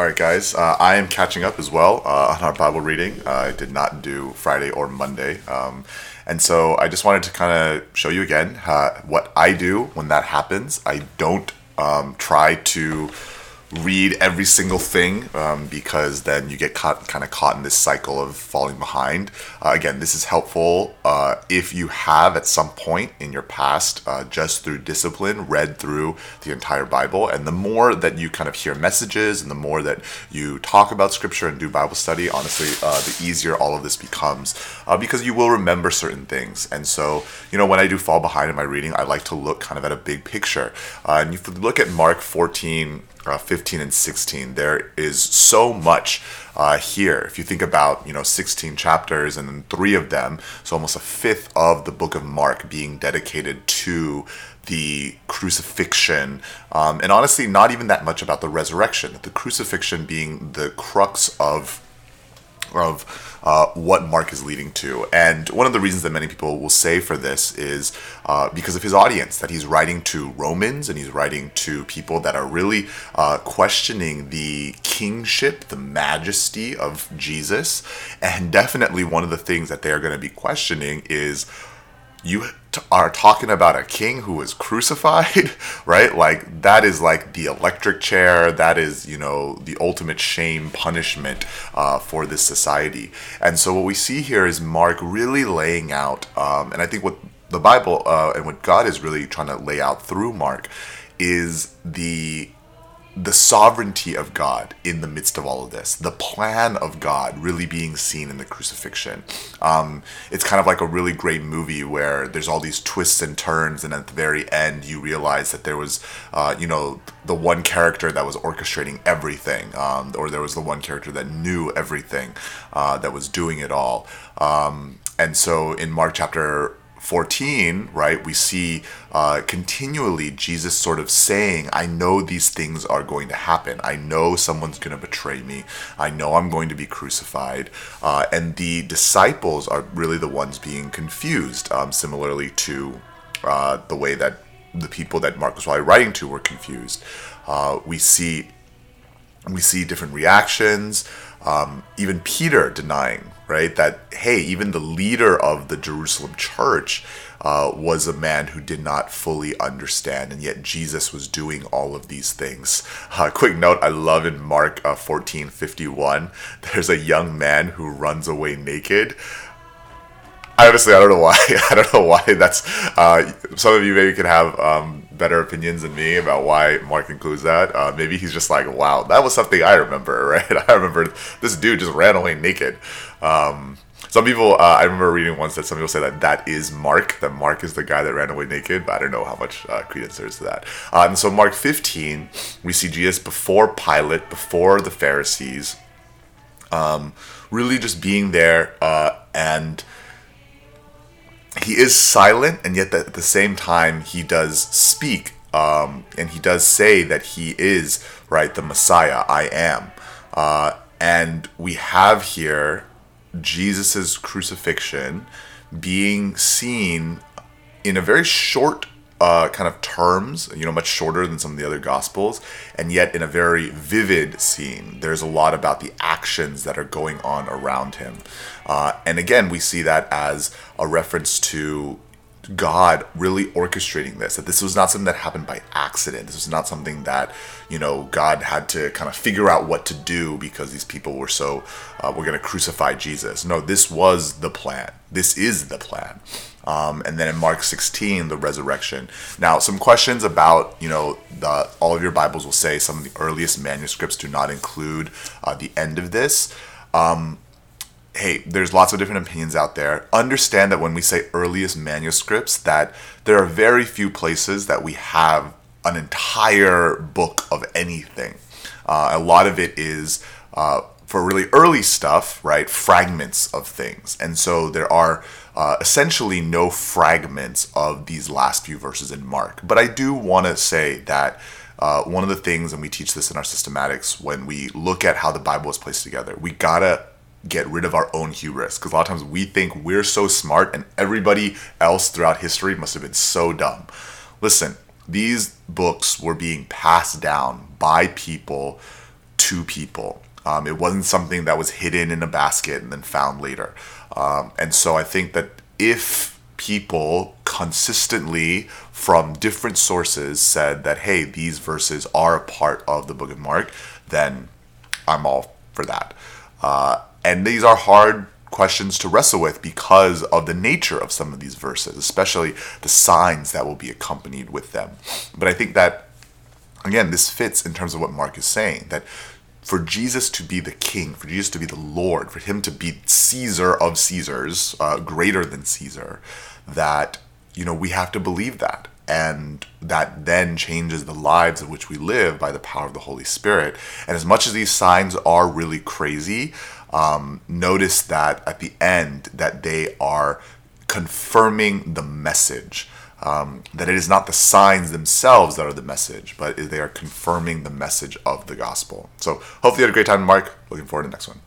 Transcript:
All right, guys. Uh, I am catching up as well uh, on our Bible reading. Uh, I did not do Friday or Monday. Um, and so I just wanted to kind of show you again uh, what I do when that happens. I don't um, try to read every single thing um, because then you get caught kind of caught in this cycle of falling behind. Uh, again, this is helpful uh, if you have at some point in your past uh, just through discipline read through the entire Bible, and the more that you kind of hear messages and the more that you talk about Scripture and do Bible study, honestly, uh, the easier all of this becomes uh, because you will remember certain things. And so, you know, when I do fall behind in my reading, I like to look kind of at a big picture. Uh, and if you look at Mark 14 uh, 15 and 16 there is so much uh, here. If you think about you know 16 chapters and then three of them so almost a fifth of the book of mark being dedicated to the crucifixion. Um, and honestly not even that much about the resurrection. The crucifixion being the crux of of uh, what Mark is leading to. And one of the reasons that many people will say for this is uh, because of his audience, that he's writing to Romans and he's writing to people that are really uh, questioning the kingship, the majesty of Jesus. And definitely one of the things that they are going to be questioning is you t- are talking about a king who was crucified, right? Like that is like the electric chair. That is, you know, the ultimate shame punishment uh, for this society. And so what we see here is Mark really laying out, um, and I think what the Bible uh, and what God is really trying to lay out through Mark is the the sovereignty of God in the midst of all of this, the plan of God really being seen in the crucifixion. Um, it's kind of like a really great movie where there's all these twists and turns, and at the very end, you realize that there was, uh, you know, the one character that was orchestrating everything, um, or there was the one character that knew everything, uh, that was doing it all. Um, and so in Mark chapter 14, right, we see uh, continually Jesus sort of saying, I know these things are going to happen. I know someone's going to betray me. I know I'm going to be crucified. Uh, and the disciples are really the ones being confused, um, similarly to uh, the way that the people that Mark was probably writing to were confused. Uh, we see we see different reactions. Um, even Peter denying, right, that hey, even the leader of the Jerusalem church uh, was a man who did not fully understand, and yet Jesus was doing all of these things. Uh, quick note: I love in Mark uh, fourteen fifty one. There's a young man who runs away naked. I honestly, I don't know why. I don't know why that's. Uh, some of you maybe can have um, better opinions than me about why Mark includes that. Uh, maybe he's just like, wow, that was something I remember, right? I remember this dude just ran away naked. Um, some people, uh, I remember reading once that some people say that that is Mark, that Mark is the guy that ran away naked, but I don't know how much uh, credence there is to that. Uh, and so, Mark 15, we see Jesus before Pilate, before the Pharisees, um, really just being there uh, and he is silent, and yet at the same time he does speak, um, and he does say that he is right the Messiah. I am, uh, and we have here Jesus's crucifixion being seen in a very short uh, kind of terms, you know, much shorter than some of the other gospels, and yet in a very vivid scene. There's a lot about the actions that are going on around him. Uh, and again, we see that as a reference to God really orchestrating this. That this was not something that happened by accident. This was not something that, you know, God had to kind of figure out what to do because these people were so, uh, we're going to crucify Jesus. No, this was the plan. This is the plan. Um, and then in Mark 16, the resurrection. Now, some questions about, you know, the, all of your Bibles will say some of the earliest manuscripts do not include uh, the end of this. Um, hey, there's lots of different opinions out there. Understand that when we say earliest manuscripts, that there are very few places that we have an entire book of anything. Uh, a lot of it is uh, for really early stuff, right? Fragments of things, and so there are uh, essentially no fragments of these last few verses in Mark. But I do want to say that. Uh, one of the things, and we teach this in our systematics, when we look at how the Bible is placed together, we gotta get rid of our own hubris because a lot of times we think we're so smart and everybody else throughout history must have been so dumb. Listen, these books were being passed down by people to people. Um, it wasn't something that was hidden in a basket and then found later. Um, and so I think that if people consistently from different sources said that, hey, these verses are a part of the book of Mark, then I'm all for that. Uh, and these are hard questions to wrestle with because of the nature of some of these verses, especially the signs that will be accompanied with them. But I think that, again, this fits in terms of what Mark is saying that for Jesus to be the king, for Jesus to be the Lord, for him to be Caesar of Caesars, uh, greater than Caesar, that, you know, we have to believe that. And that then changes the lives of which we live by the power of the Holy Spirit. And as much as these signs are really crazy, um, notice that at the end that they are confirming the message. Um, that it is not the signs themselves that are the message, but they are confirming the message of the gospel. So hopefully you had a great time, Mark. Looking forward to the next one.